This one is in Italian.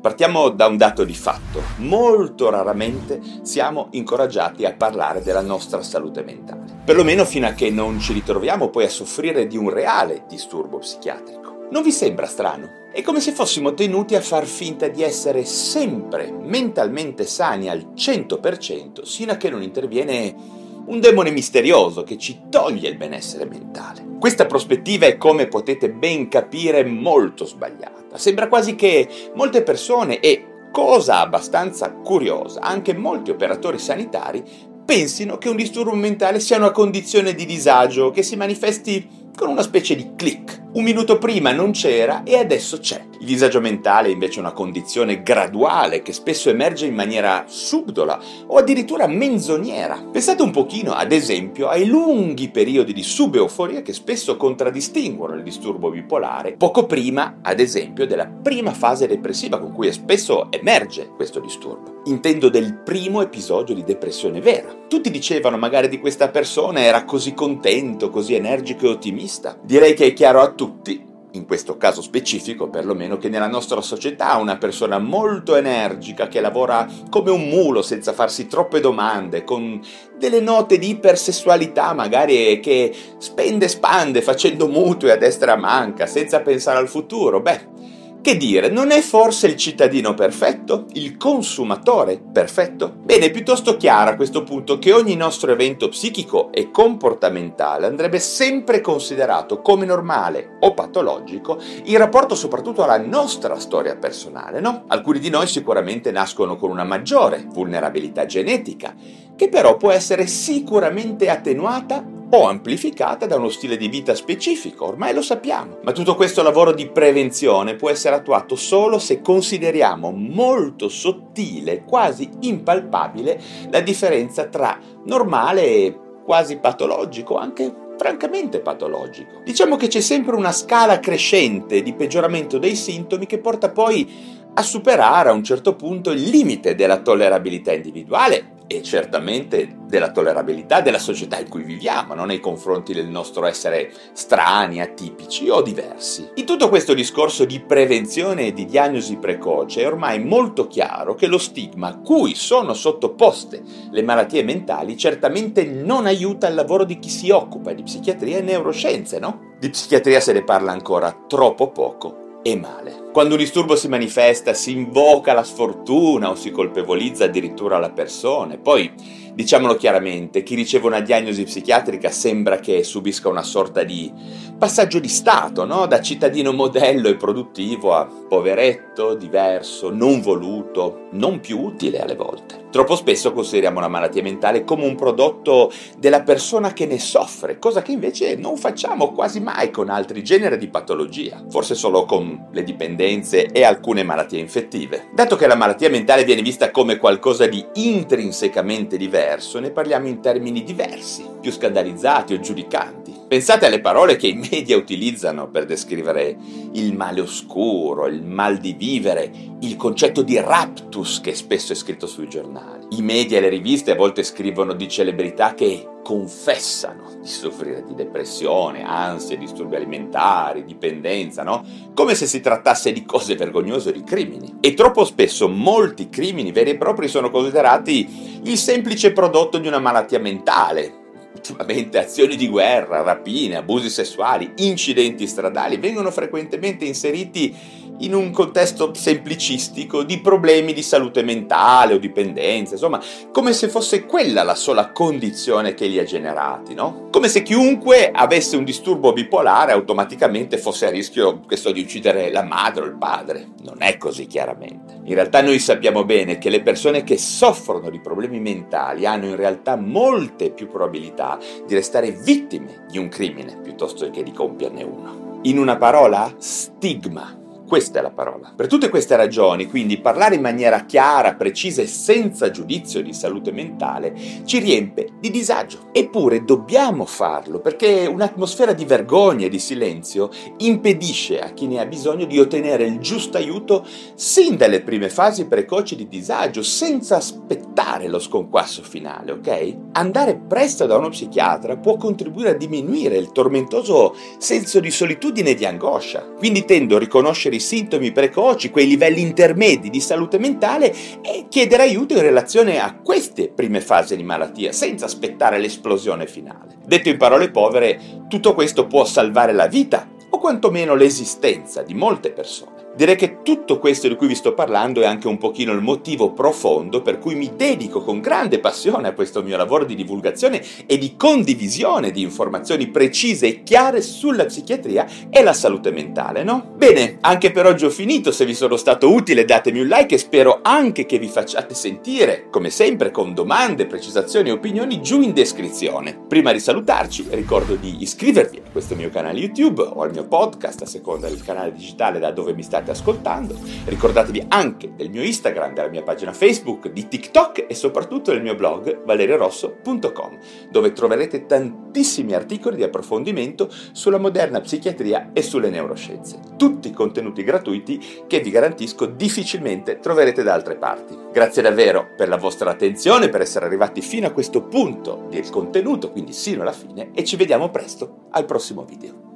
Partiamo da un dato di fatto. Molto raramente siamo incoraggiati a parlare della nostra salute mentale. Perlomeno fino a che non ci ritroviamo poi a soffrire di un reale disturbo psichiatrico. Non vi sembra strano? È come se fossimo tenuti a far finta di essere sempre mentalmente sani al 100% sino a che non interviene un demone misterioso che ci toglie il benessere mentale. Questa prospettiva è, come potete ben capire, molto sbagliata. Sembra quasi che molte persone e, cosa abbastanza curiosa, anche molti operatori sanitari pensino che un disturbo mentale sia una condizione di disagio che si manifesti con una specie di click. Un minuto prima non c'era e adesso c'è. Il disagio mentale è invece una condizione graduale che spesso emerge in maniera subdola o addirittura menzoniera. Pensate un pochino, ad esempio, ai lunghi periodi di subeuforia che spesso contraddistinguono il disturbo bipolare, poco prima, ad esempio, della prima fase depressiva con cui spesso emerge questo disturbo. Intendo del primo episodio di depressione vera. Tutti dicevano magari di questa persona era così contento, così energico e ottimista. Direi che è chiaro a tutti in questo caso specifico perlomeno, che nella nostra società una persona molto energica che lavora come un mulo senza farsi troppe domande, con delle note di ipersessualità magari che spende e spande facendo mutui a destra manca senza pensare al futuro, beh, che dire, non è forse il cittadino perfetto? Il consumatore perfetto? Bene, è piuttosto chiaro a questo punto che ogni nostro evento psichico e comportamentale andrebbe sempre considerato come normale o patologico in rapporto soprattutto alla nostra storia personale, no? Alcuni di noi sicuramente nascono con una maggiore vulnerabilità genetica, che però può essere sicuramente attenuata o amplificata da uno stile di vita specifico, ormai lo sappiamo. Ma tutto questo lavoro di prevenzione può essere attuato solo se consideriamo molto sottile, quasi impalpabile, la differenza tra normale e quasi patologico, anche francamente patologico. Diciamo che c'è sempre una scala crescente di peggioramento dei sintomi che porta poi a superare a un certo punto il limite della tollerabilità individuale e certamente della tollerabilità della società in cui viviamo, no? nei confronti del nostro essere strani, atipici o diversi. In tutto questo discorso di prevenzione e di diagnosi precoce è ormai molto chiaro che lo stigma a cui sono sottoposte le malattie mentali certamente non aiuta il lavoro di chi si occupa di psichiatria e neuroscienze, no? Di psichiatria se ne parla ancora troppo poco e male. Quando un disturbo si manifesta si invoca la sfortuna o si colpevolizza addirittura la persona. Poi, diciamolo chiaramente, chi riceve una diagnosi psichiatrica sembra che subisca una sorta di passaggio di stato, no? da cittadino modello e produttivo a poveretto, diverso, non voluto, non più utile alle volte. Troppo spesso consideriamo la malattia mentale come un prodotto della persona che ne soffre, cosa che invece non facciamo quasi mai con altri generi di patologia, forse solo con le dipendenze e alcune malattie infettive. Dato che la malattia mentale viene vista come qualcosa di intrinsecamente diverso, ne parliamo in termini diversi, più scandalizzati o giudicanti. Pensate alle parole che i media utilizzano per descrivere il male oscuro, il mal di vivere, il concetto di raptus che spesso è scritto sui giornali. I media e le riviste a volte scrivono di celebrità che confessano di soffrire di depressione, ansia, disturbi alimentari, dipendenza, no? Come se si trattasse di cose vergognose o di crimini. E troppo spesso molti crimini veri e propri sono considerati il semplice prodotto di una malattia mentale, ultimamente azioni di guerra, rapine, abusi sessuali, incidenti stradali vengono frequentemente inseriti in un contesto semplicistico di problemi di salute mentale o dipendenza, insomma, come se fosse quella la sola condizione che li ha generati, no? Come se chiunque avesse un disturbo bipolare automaticamente fosse a rischio, questo, di uccidere la madre o il padre. Non è così chiaramente. In realtà noi sappiamo bene che le persone che soffrono di problemi mentali hanno in realtà molte più probabilità di restare vittime di un crimine piuttosto che di compierne uno. In una parola, stigma. Questa è la parola. Per tutte queste ragioni, quindi, parlare in maniera chiara, precisa e senza giudizio di salute mentale ci riempie di disagio. Eppure dobbiamo farlo perché un'atmosfera di vergogna e di silenzio impedisce a chi ne ha bisogno di ottenere il giusto aiuto sin dalle prime fasi precoci di disagio, senza aspettare lo sconquasso finale, ok? Andare presto da uno psichiatra può contribuire a diminuire il tormentoso senso di solitudine e di angoscia. Quindi tendo a riconoscere i sintomi precoci, quei livelli intermedi di salute mentale e chiedere aiuto in relazione a queste prime fasi di malattia, senza aspettare l'esplosione finale. Detto in parole povere, tutto questo può salvare la vita o quantomeno l'esistenza di molte persone. Direi che tutto questo di cui vi sto parlando è anche un pochino il motivo profondo per cui mi dedico con grande passione a questo mio lavoro di divulgazione e di condivisione di informazioni precise e chiare sulla psichiatria e la salute mentale, no? Bene, anche per oggi ho finito, se vi sono stato utile datemi un like e spero anche che vi facciate sentire, come sempre con domande, precisazioni e opinioni giù in descrizione. Prima di salutarci ricordo di iscrivervi a questo mio canale YouTube o al mio podcast a seconda del canale digitale da dove mi state state ascoltando. Ricordatevi anche del mio Instagram, della mia pagina Facebook, di TikTok e soprattutto del mio blog valeriorosso.com, dove troverete tantissimi articoli di approfondimento sulla moderna psichiatria e sulle neuroscienze. Tutti contenuti gratuiti che vi garantisco difficilmente troverete da altre parti. Grazie davvero per la vostra attenzione, per essere arrivati fino a questo punto del contenuto, quindi sino alla fine, e ci vediamo presto al prossimo video.